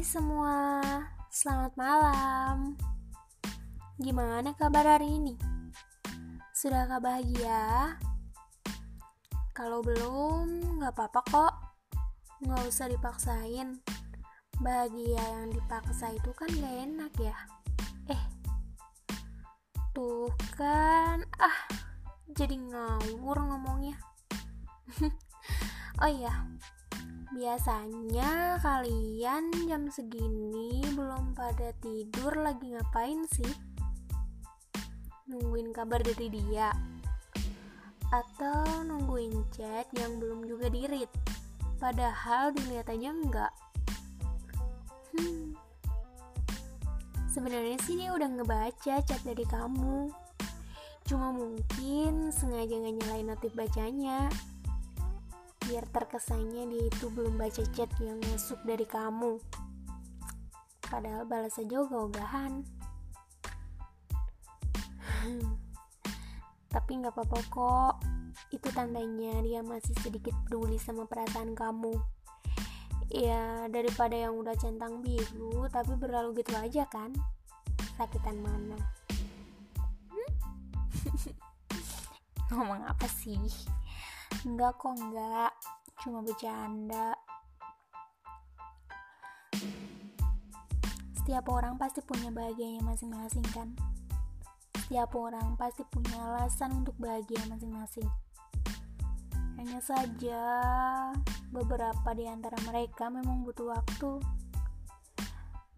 Semua, selamat malam. Gimana kabar hari ini? Sudahkah bahagia? Kalau belum, gak apa-apa kok. Gak usah dipaksain. Bahagia yang dipaksa itu kan gak enak ya. Eh, tuh kan, ah, jadi ngawur ngomongnya. oh iya, Biasanya kalian jam segini belum pada tidur lagi ngapain sih? Nungguin kabar dari dia? Atau nungguin chat yang belum juga dirit? Padahal dilihat aja enggak. Hmm. Sebenarnya sih dia udah ngebaca chat dari kamu. Cuma mungkin sengaja nggak nyalain notif bacanya biar terkesannya dia itu belum baca chat yang masuk dari kamu. Padahal balas aja ogah-ogahan tapi nggak apa-apa kok. Itu tandanya dia masih sedikit peduli sama perasaan kamu. Ya daripada yang udah centang biru tapi berlalu gitu aja kan? Sakitan mana? Hmm? ngomong apa sih Enggak kok enggak, cuma bercanda. Setiap orang pasti punya bahagianya masing-masing kan? Setiap orang pasti punya alasan untuk bahagia masing-masing. Hanya saja beberapa di antara mereka memang butuh waktu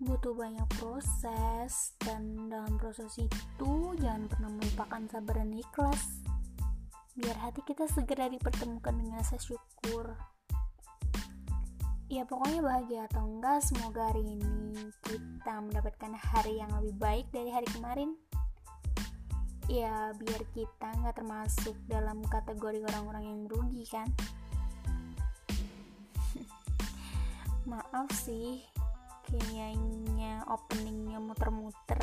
butuh banyak proses dan dalam proses itu jangan pernah melupakan sabar dan ikhlas biar hati kita segera dipertemukan dengan rasa syukur. Ya pokoknya bahagia atau enggak semoga hari ini kita mendapatkan hari yang lebih baik dari hari kemarin. Ya biar kita nggak termasuk dalam kategori orang-orang yang rugi kan? Maaf sih kayaknya openingnya muter-muter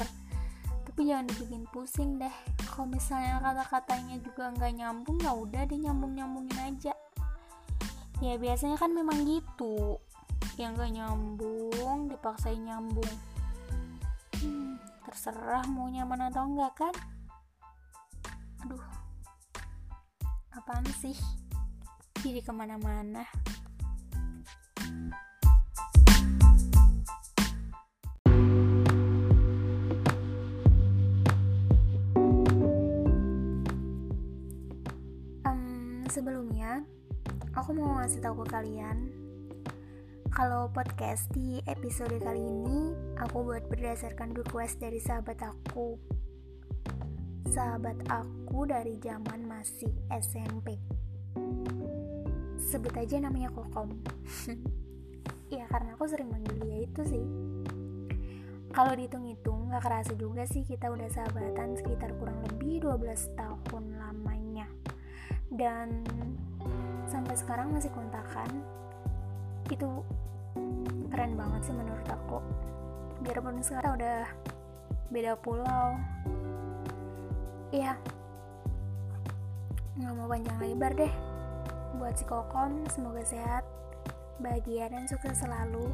tapi jangan dibikin pusing deh. Kalau misalnya kata-katanya juga nggak nyambung ya udah deh nyambung nyambungin aja. Ya biasanya kan memang gitu. Yang gak nyambung dipaksain nyambung. Hmm, terserah mau nyaman atau enggak kan? Aduh apaan sih? Jadi ke mana-mana aku mau ngasih tahu ke kalian kalau podcast di episode kali ini aku buat berdasarkan request dari sahabat aku. Sahabat aku dari zaman masih SMP sebut aja namanya Kokom. Ya karena aku sering manggil dia itu sih. Kalau dihitung-hitung gak kerasa juga sih kita udah sahabatan sekitar kurang lebih 12 tahun lamanya. Dan sampai sekarang masih kontakan itu keren banget sih menurut aku. Biarpun sekarang udah beda pulau. Iya. Nggak mau panjang lebar deh. Buat si kokom semoga sehat bahagia dan sukses selalu.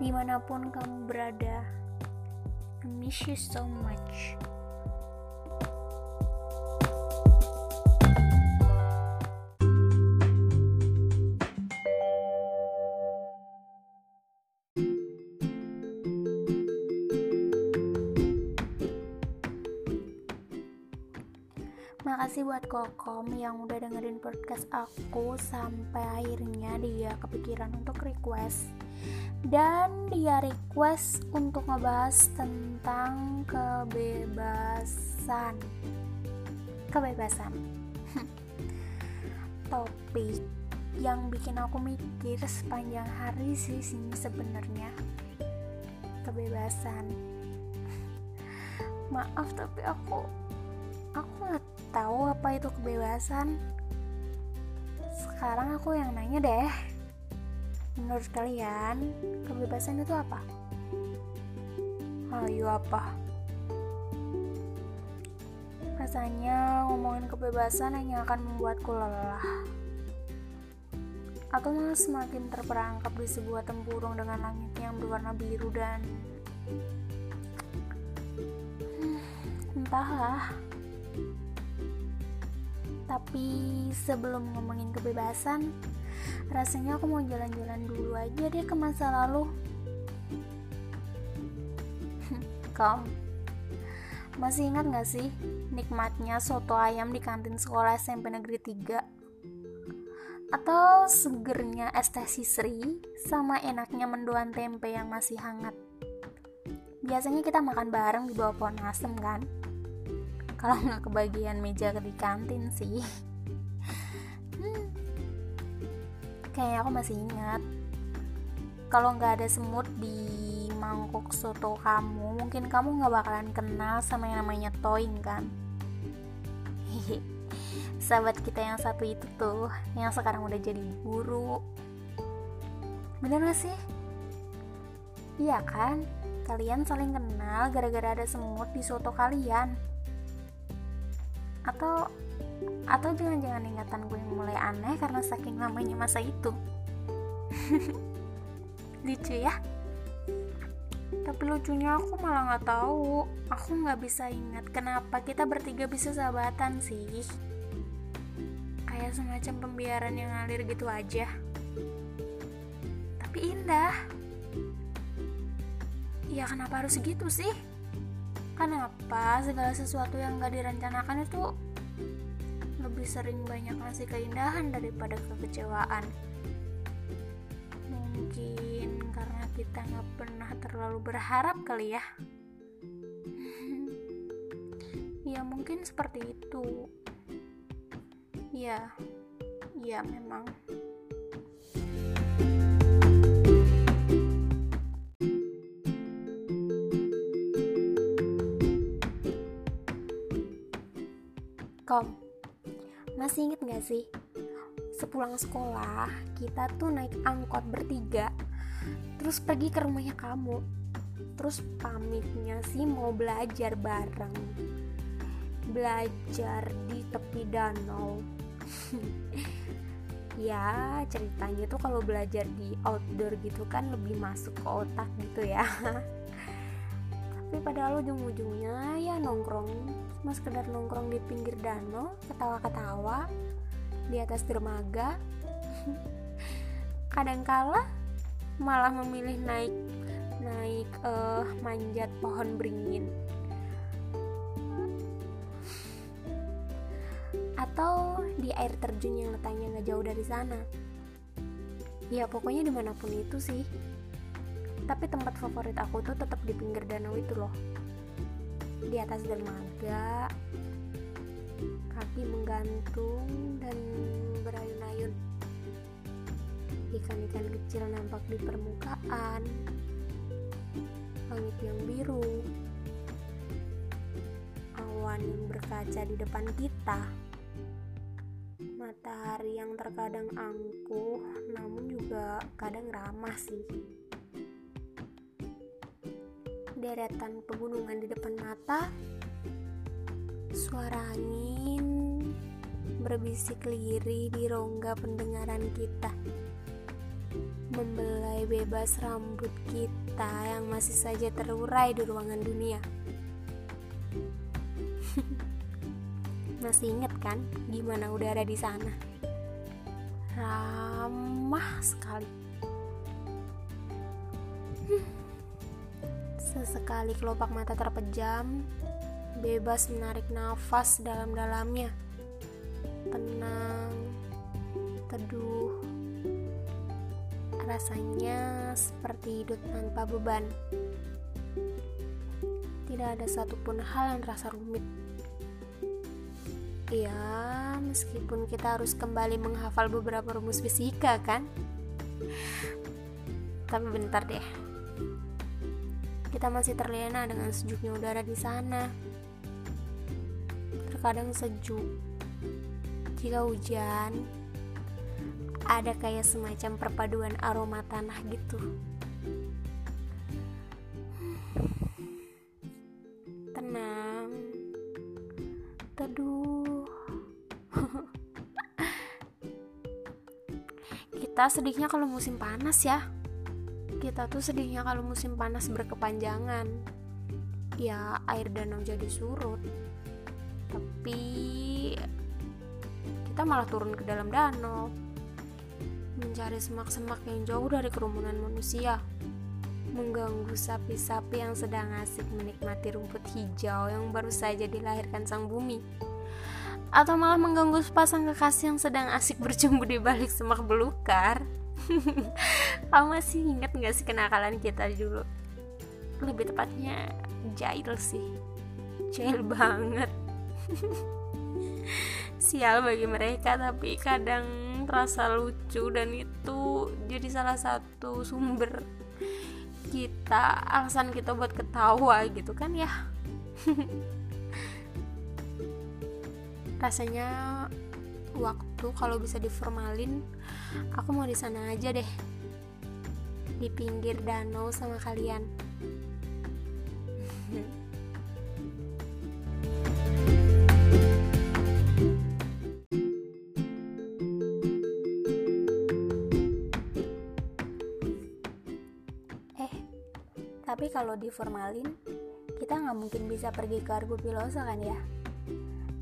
Di mana pun kamu berada I miss you so much Makasih buat Kokom yang udah dengerin podcast aku sampai akhirnya dia kepikiran untuk request. Dan dia request untuk ngebahas tentang kebebasan. Kebebasan. Topik yang bikin aku mikir sepanjang hari sih sini sebenarnya. Kebebasan. Maaf tapi aku aku nggak tahu apa itu kebebasan. Sekarang aku yang nanya deh. Menurut kalian kebebasan itu apa? Ayo apa? Rasanya ngomongin kebebasan hanya akan membuatku lelah. Atau malah semakin terperangkap di sebuah tempurung dengan langit yang yang berwarna biru dan hmm, entahlah tapi sebelum ngomongin kebebasan rasanya aku mau jalan-jalan dulu aja deh ke masa lalu Kom masih ingat gak sih nikmatnya soto ayam di kantin sekolah SMP Negeri 3? Atau segernya es teh sisri sama enaknya mendoan tempe yang masih hangat? Biasanya kita makan bareng di bawah pohon asem kan? Kalau nggak kebagian meja di kantin sih. Hmm. Kayaknya aku masih ingat. Kalau nggak ada semut di mangkuk soto kamu mungkin kamu nggak bakalan kenal sama yang namanya toing kan sahabat kita yang satu itu tuh yang sekarang udah jadi guru bener gak sih iya kan kalian saling kenal gara-gara ada semut di soto kalian atau atau jangan-jangan ingatan gue yang mulai aneh karena saking lamanya masa itu. Lucu ya. Tapi lucunya aku malah nggak tahu. Aku nggak bisa ingat kenapa kita bertiga bisa sahabatan sih. Kayak semacam pembiaran yang ngalir gitu aja. Tapi indah. Ya kenapa harus gitu sih kenapa segala sesuatu yang gak direncanakan itu lebih sering banyak ngasih keindahan daripada kekecewaan? Kita nggak pernah terlalu berharap kali ya? Ya mungkin seperti itu. Ya ya memang Kom, masih inget gak sih? Sepulang sekolah, kita tuh naik angkot bertiga terus pergi ke rumahnya kamu. Terus pamitnya sih mau belajar bareng. Belajar di tepi danau. Ya ceritanya tuh kalau belajar di outdoor gitu kan lebih masuk ke otak gitu ya tapi padahal ujung-ujungnya ya nongkrong cuma sekedar nongkrong di pinggir danau ketawa-ketawa di atas dermaga. Kadangkala malah memilih naik naik uh, manjat pohon beringin. Atau di air terjun yang letaknya nggak jauh dari sana. Ya pokoknya di mana pun itu sih tapi tempat favorit aku tuh tetap di pinggir danau itu loh. Di atas dermaga kaki menggantung dan berayun-ayun. Ikan-ikan kecil nampak di permukaan, langit yang biru, awan yang berkaca di depan kita, matahari yang terkadang angkuh namun juga kadang ramah sih. Deretan pegunungan di depan mata, suara angin berbisik lirih di rongga pendengaran kita membelai bebas rambut kita yang masih saja terurai di ruangan dunia. masih inget kan gimana udara di sana? Ramah sekali. Sesekali kelopak mata terpejam, bebas menarik nafas dalam-dalamnya. Tenang, teduh, rasanya seperti hidup tanpa beban. Tidak ada satupun hal yang terasa rumit. Ya, meskipun kita harus kembali menghafal beberapa rumus fisika, kan? Tapi bentar deh. Kita masih terlena dengan sejuknya udara di sana. Terkadang sejuk. Jika hujan, ada kayak semacam perpaduan aroma tanah gitu. Tenang, teduh. Kita sedihnya kalau musim panas ya. Kita tuh sedihnya kalau musim panas berkepanjangan. Ya air danau jadi surut. Tapi kita malah turun ke dalam danau. Mencari semak-semak yang jauh dari kerumunan manusia. Mengganggu sapi-sapi yang sedang asik menikmati rumput hijau yang baru saja dilahirkan sang bumi. Atau malah mengganggu sepasang kekasih yang sedang asik bercumbu di balik semak belukar kamu masih ingat gak sih kenakalan kita dulu? Lebih tepatnya jahil sih. Jahil banget. Sial bagi mereka tapi kadang terasa lucu dan itu jadi salah satu sumber kita alasan kita buat ketawa gitu kan ya. Rasanya waktu kalau bisa diformalin aku mau di sana aja deh di pinggir danau sama kalian eh tapi kalau diformalin kita nggak mungkin bisa pergi ke Argo Pilosa kan ya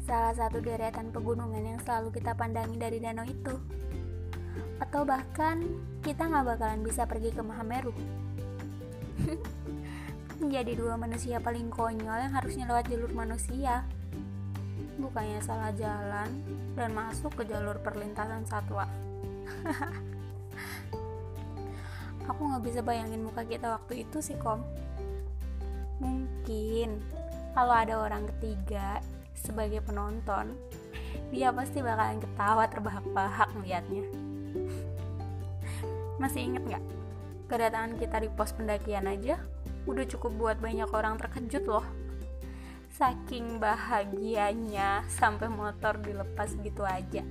salah satu deretan pegunungan yang selalu kita pandangi dari danau itu. Atau bahkan kita nggak bakalan bisa pergi ke Mahameru. Menjadi dua manusia paling konyol yang harusnya lewat jalur manusia. Bukannya salah jalan dan masuk ke jalur perlintasan satwa. Aku nggak bisa bayangin muka kita waktu itu sih, Kom. Mungkin kalau ada orang ketiga sebagai penonton dia pasti bakalan ketawa terbahak-bahak melihatnya masih inget nggak? Kedatangan kita di pos pendakian aja udah cukup buat banyak orang terkejut loh. Saking bahagianya sampai motor dilepas gitu aja.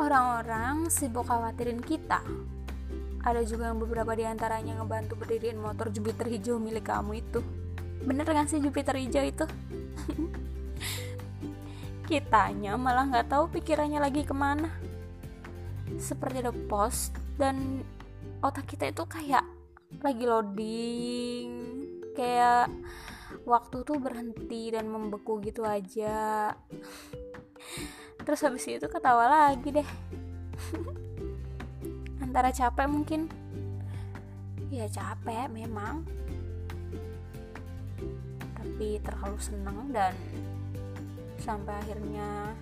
Orang-orang sibuk khawatirin kita. Ada juga yang beberapa di antaranya ngebantu berdiriin motor Jupiter hijau milik kamu itu. Bener gak sih Jupiter hijau itu? Kitanya malah nggak tahu pikirannya lagi ke mana seperti ada pos dan otak kita itu kayak lagi loading kayak waktu tuh berhenti dan membeku gitu aja. Terus habis itu ketawa lagi deh. Antara capek mungkin. Ya capek memang. Tapi terlalu senang dan sampai akhirnya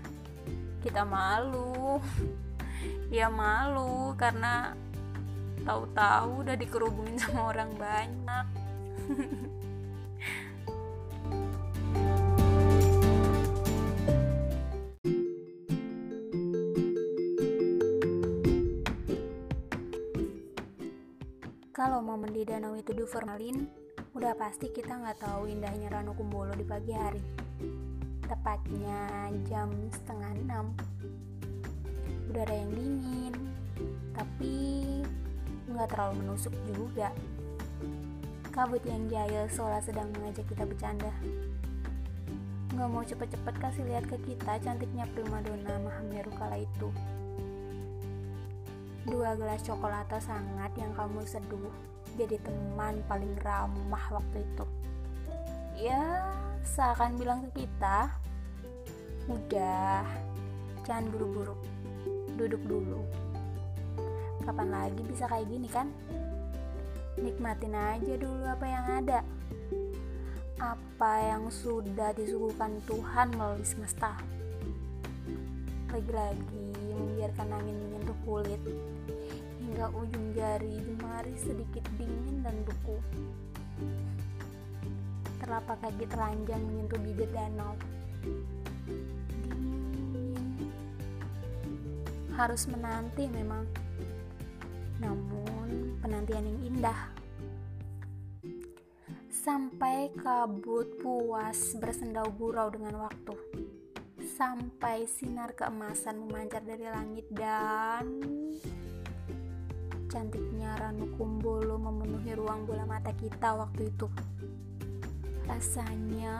kita malu ya malu karena tahu-tahu udah dikerubungin sama orang banyak kalau momen di danau itu diformalin Udah pasti kita nggak tahu indahnya Ranu Kumbolo di pagi hari. Tepatnya jam setengah enam. Udara yang dingin, tapi nggak terlalu menusuk juga. Kabut yang jahil seolah sedang mengajak kita bercanda. Nggak mau cepet-cepet kasih lihat ke kita cantiknya primadona Mahameru kala itu. Dua gelas coklat sangat yang kamu seduh jadi teman paling ramah waktu itu ya seakan bilang ke kita udah jangan buru-buru duduk dulu kapan lagi bisa kayak gini kan nikmatin aja dulu apa yang ada apa yang sudah disuguhkan Tuhan melalui semesta lagi-lagi membiarkan angin menyentuh kulit hingga ujung jari jemari sedikit dingin dan beku. Telapak kaki telanjang menyentuh bibir danau. Dingin. Harus menanti memang. Namun penantian yang indah. Sampai kabut puas bersendau gurau dengan waktu sampai sinar keemasan memancar dari langit dan cantiknya Ranu Kumbolo memenuhi ruang bola mata kita waktu itu. Rasanya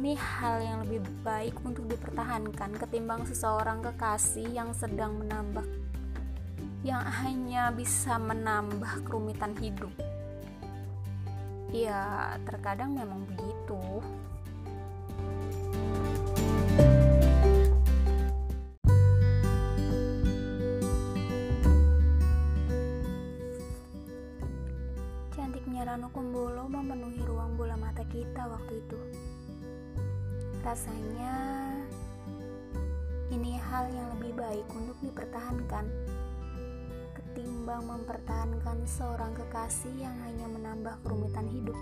ini hal yang lebih baik untuk dipertahankan ketimbang seseorang kekasih yang sedang menambah yang hanya bisa menambah kerumitan hidup. Ya, terkadang memang begitu. Cantiknya Ranu Kumbolo memenuhi ruang bola mata kita waktu itu. Rasanya ini hal yang lebih baik untuk dipertahankan ketimbang mempertahankan seorang kekasih yang hanya menambah kerumitan hidup.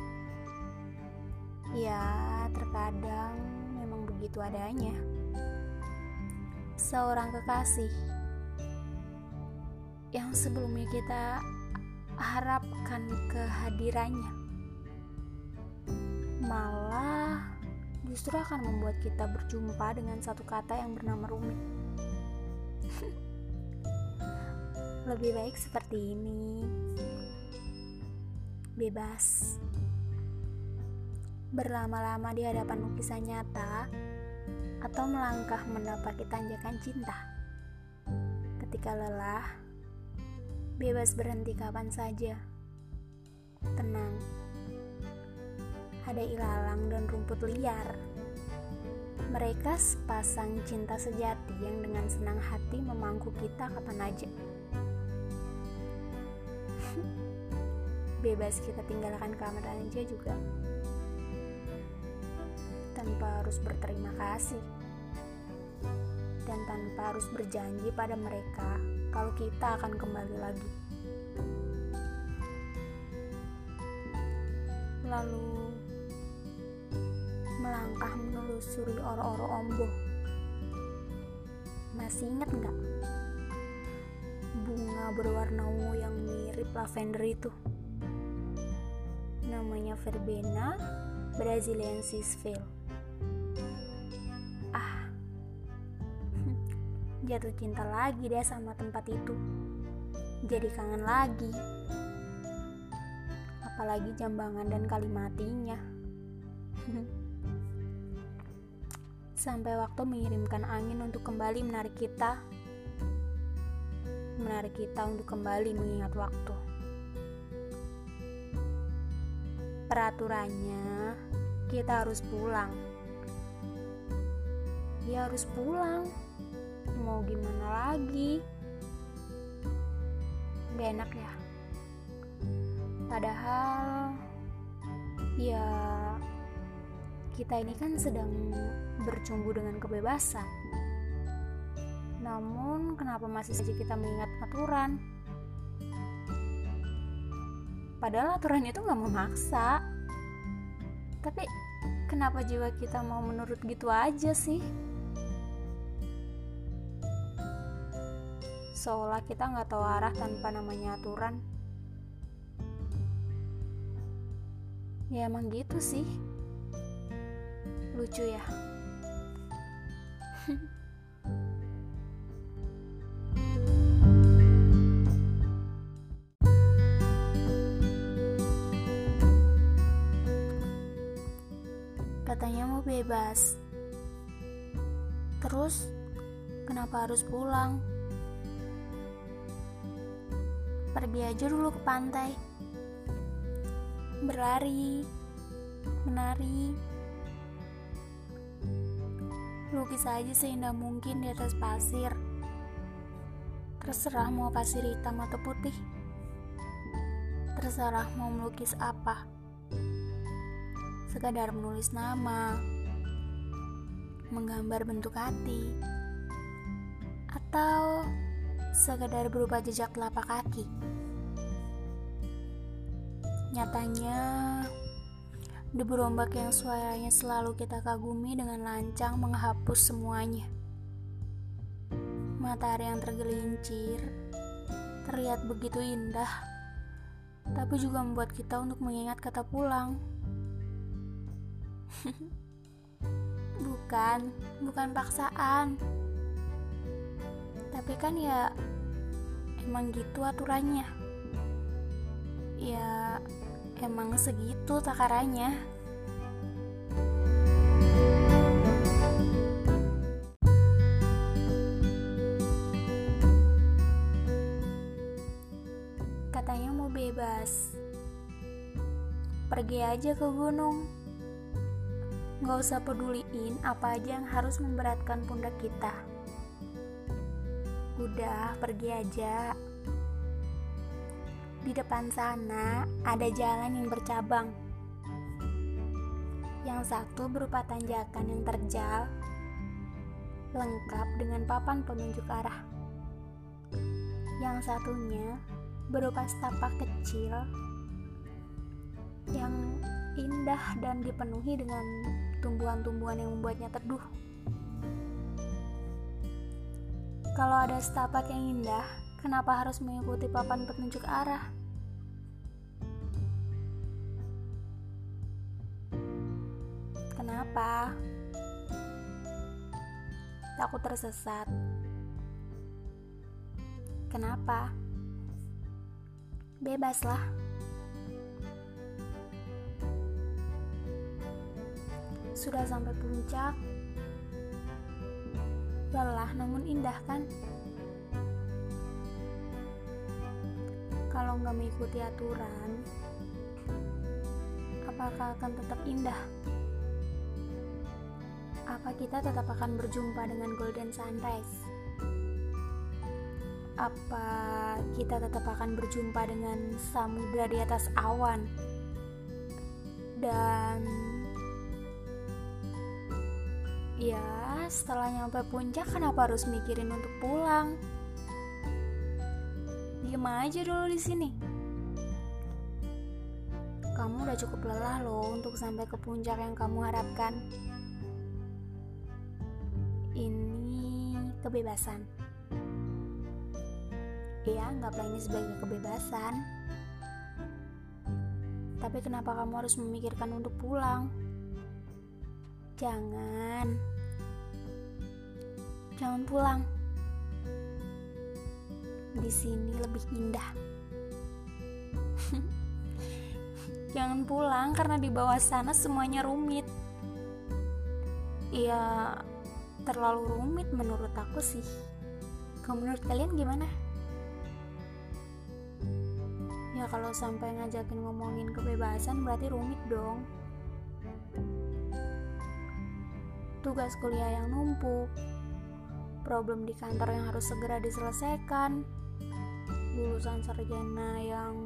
Ya, terkadang memang begitu adanya. Seorang kekasih yang sebelumnya kita harapkan kehadirannya malah justru akan membuat kita berjumpa dengan satu kata yang bernama rumit. Lebih baik seperti ini. Bebas. Berlama-lama di hadapan lukisan nyata atau melangkah mendapati tanjakan cinta. Ketika lelah, bebas berhenti kapan saja. Tenang ada ilalang dan rumput liar. Mereka sepasang cinta sejati yang dengan senang hati memangku kita kapan aja. Bebas kita tinggalkan kamar aja juga. Tanpa harus berterima kasih. Dan tanpa harus berjanji pada mereka kalau kita akan kembali lagi. Lalu melangkah menelusuri oro-oro ombo. Masih ingat nggak? Bunga berwarna ungu yang mirip lavender itu. Namanya Verbena Braziliensis Veil. Ah, jatuh cinta lagi deh sama tempat itu. Jadi kangen lagi. Apalagi jambangan dan kalimatinya. sampai waktu mengirimkan angin untuk kembali menarik kita, menarik kita untuk kembali mengingat waktu. Peraturannya, kita harus pulang. Ya harus pulang. Mau gimana lagi? Gak enak ya. Padahal ya kita ini kan sedang bercumbu dengan kebebasan. Namun, kenapa masih saja kita mengingat aturan? Padahal aturan itu nggak memaksa. Tapi, kenapa jiwa kita mau menurut gitu aja sih? Seolah kita nggak tahu arah tanpa namanya aturan. Ya emang gitu sih lucu ya. Katanya mau bebas. Terus kenapa harus pulang? Pergi aja dulu ke pantai. Berlari menari Lukis aja seindah mungkin di atas pasir. Terserah mau pasir hitam atau putih. Terserah mau melukis apa. Sekadar menulis nama, menggambar bentuk hati, atau sekadar berupa jejak telapak kaki. Nyatanya, Debu rombak yang suaranya selalu kita kagumi dengan lancang menghapus semuanya. Matahari yang tergelincir terlihat begitu indah, tapi juga membuat kita untuk mengingat kata pulang. bukan, bukan paksaan. Tapi kan ya emang gitu aturannya. Ya emang segitu takarannya. Katanya mau bebas. Pergi aja ke gunung. Gak usah peduliin apa aja yang harus memberatkan pundak kita. Udah, pergi aja. Di depan sana ada jalan yang bercabang. Yang satu berupa tanjakan yang terjal, lengkap dengan papan penunjuk arah. Yang satunya berupa setapak kecil yang indah dan dipenuhi dengan tumbuhan-tumbuhan yang membuatnya teduh. Kalau ada setapak yang indah, kenapa harus mengikuti papan petunjuk arah? Kenapa? Takut tersesat. Kenapa? Bebaslah. Sudah sampai puncak. Lelah namun indah kan? Kalau nggak mengikuti aturan, apakah akan tetap indah? Apa kita tetap akan berjumpa dengan golden sunrise? Apa kita tetap akan berjumpa dengan samudra di atas awan? Dan ya, setelah nyampe puncak kenapa harus mikirin untuk pulang? Diem aja dulu di sini. Kamu udah cukup lelah loh untuk sampai ke puncak yang kamu harapkan. Kebebasan. Ya, anggaplah ini sebagai kebebasan. Tapi kenapa kamu harus memikirkan untuk pulang? Jangan. Jangan pulang. Di sini lebih indah. Jangan pulang karena di bawah sana semuanya rumit. Ya, terlalu rumit menurut aku sih. Kalau menurut kalian gimana? Ya kalau sampai ngajakin ngomongin kebebasan berarti rumit dong. Tugas kuliah yang numpuk, problem di kantor yang harus segera diselesaikan, lulusan sarjana yang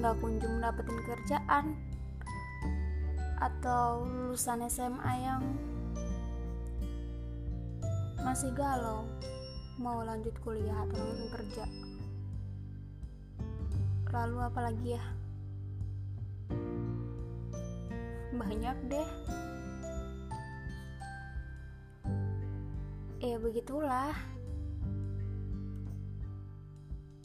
nggak kunjung dapetin kerjaan, atau lulusan SMA yang masih galau mau lanjut kuliah atau langsung kerja. Lalu apa lagi ya? Banyak deh. Ya begitulah.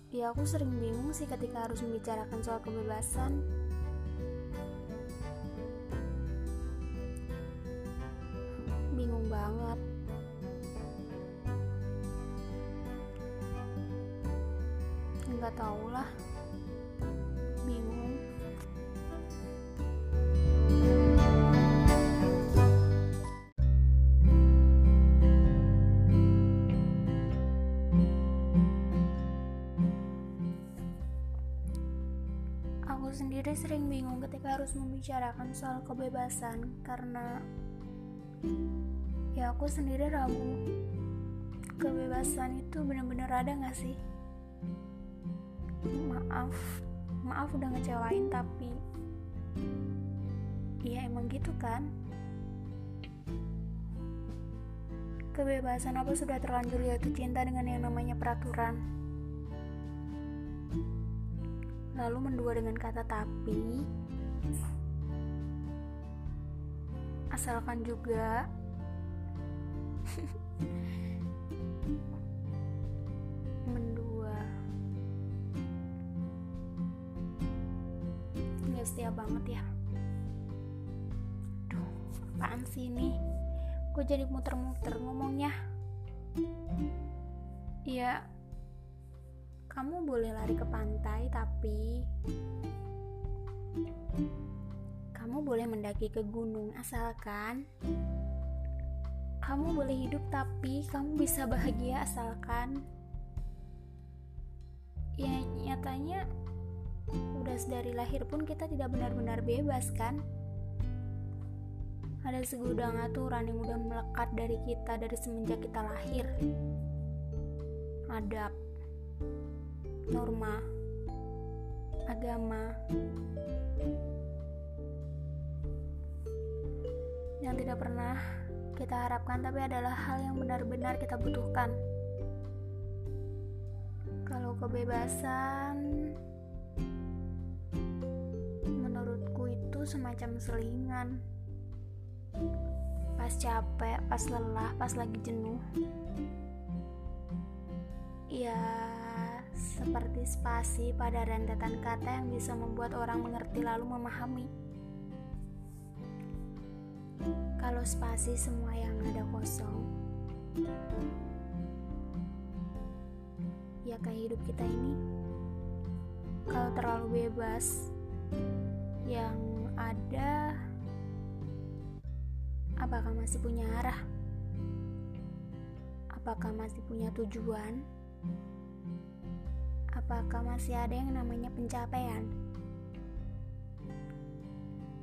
Ya aku sering bingung sih ketika harus membicarakan soal kebebasan harus membicarakan soal kebebasan karena ya aku sendiri ragu. Kebebasan itu benar-benar ada gak sih? Maaf maaf udah ngecewain tapi ya emang gitu kan? Kebebasan apa sudah terlanjur jatuh cinta dengan yang namanya peraturan? Lalu mendua dengan kata tapi asalkan juga. Mendua. Nggak setia banget ya. Duh apaan sih ini? Gue jadi muter-muter ngomongnya. Ya kamu boleh lari ke pantai tapi kamu boleh mendaki ke gunung asalkan kamu boleh hidup tapi kamu bisa bahagia asalkan ya nyatanya udah dari lahir pun kita tidak benar-benar bebas kan? Ada segudang aturan yang udah melekat dari kita dari semenjak kita lahir. Adab norma agama. Yang tidak pernah kita harapkan tapi adalah hal yang benar-benar kita butuhkan. Kalau kebebasan menurutku itu semacam selingan. Pas capek, pas lelah, pas lagi jenuh. Ya seperti spasi pada rentetan kata yang bisa membuat orang mengerti lalu memahami. Kalau spasi semua yang ada kosong ya kayak hidup kita ini. Kalau terlalu bebas yang ada apakah masih punya arah? Apakah masih punya tujuan apakah masih ada yang namanya pencapaian?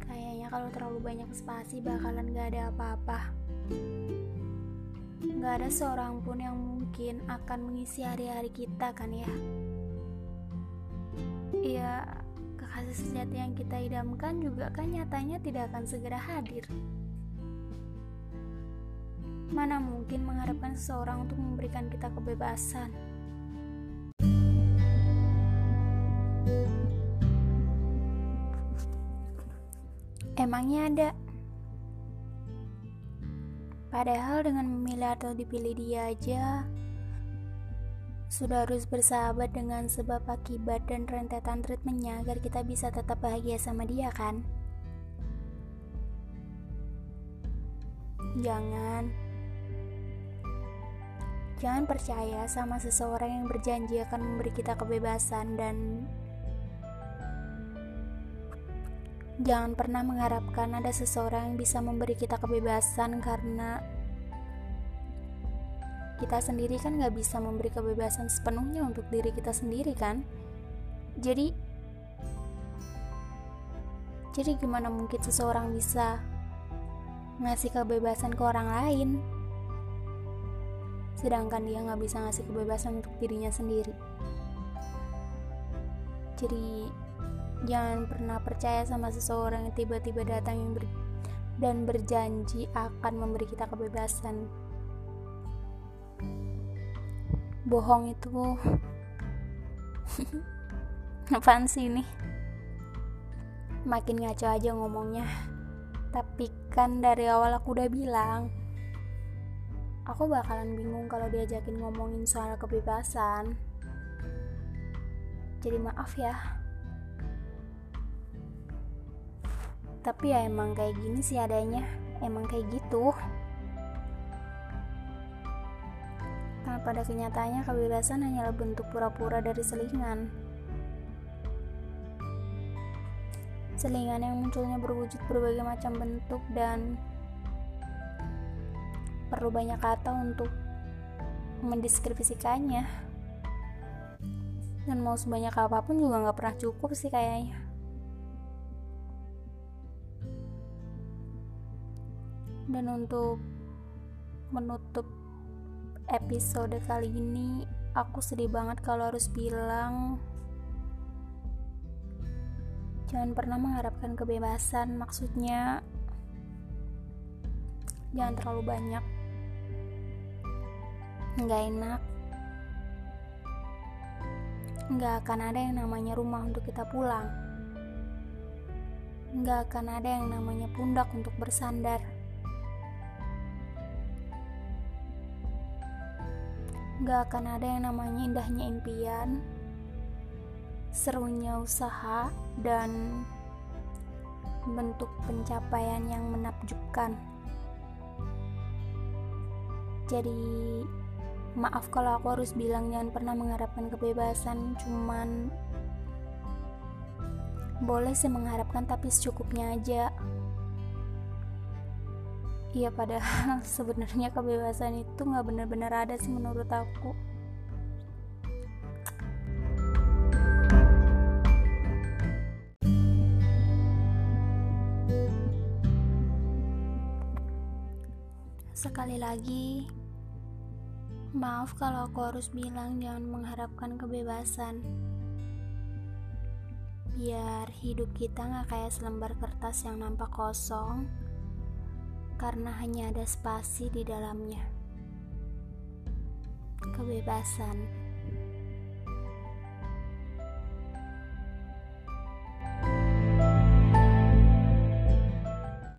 Kayaknya kalau terlalu banyak spasi bakalan gak ada apa-apa. Gak ada seorang pun yang mungkin akan mengisi hari-hari kita kan ya? Ya kekasih sejati yang kita idamkan juga kan nyatanya tidak akan segera hadir. Mana mungkin mengharapkan seseorang untuk memberikan kita kebebasan emangnya ada Padahal dengan memilih atau dipilih dia aja sudah harus bersahabat dengan sebab akibat dan rentetan treatmentnya agar kita bisa tetap bahagia sama dia kan? Jangan Jangan percaya sama seseorang yang berjanji akan memberi kita kebebasan dan Jangan pernah mengharapkan ada seseorang yang bisa memberi kita kebebasan karena kita sendiri kan gak bisa memberi kebebasan sepenuhnya untuk diri kita sendiri kan? Jadi jadi gimana mungkin seseorang bisa ngasih kebebasan ke orang lain? Sedangkan dia gak bisa ngasih kebebasan untuk dirinya sendiri. Jadi Jangan pernah percaya sama seseorang yang tiba-tiba datang yang ber dan berjanji akan memberi kita kebebasan. Bohong itu apaan sih ini? Makin ngaco aja ngomongnya. Tapi kan dari awal aku udah bilang, aku bakalan bingung kalau diajakin ngomongin soal kebebasan. Jadi maaf ya. Tapi ya emang kayak gini sih adanya. Emang kayak gitu. Karena pada kenyataannya kebebasan hanyalah bentuk pura-pura dari selingan. Selingan yang munculnya berwujud berbagai macam bentuk dan perlu banyak kata untuk mendeskripsikannya. Dan mau sebanyak apa pun juga nggak pernah cukup sih kayaknya dan untuk menutup episode kali ini aku sedih banget kalau harus bilang jangan pernah mengharapkan kebebasan maksudnya jangan terlalu banyak nggak enak nggak akan ada yang namanya rumah untuk kita pulang nggak akan ada yang namanya pundak untuk bersandar gak akan ada yang namanya indahnya impian, serunya usaha, dan bentuk pencapaian yang menakjubkan. Jadi, maaf kalau aku harus bilang jangan pernah mengharapkan kebebasan, cuman boleh sih mengharapkan tapi secukupnya aja. Iya padahal sebenarnya kebebasan itu nggak benar-benar ada sih menurut aku. Sekali lagi, maaf kalau aku harus bilang jangan mengharapkan kebebasan. Biar hidup kita nggak kayak selembar kertas yang nampak kosong, karena hanya ada spasi di dalamnya. Kebebasan.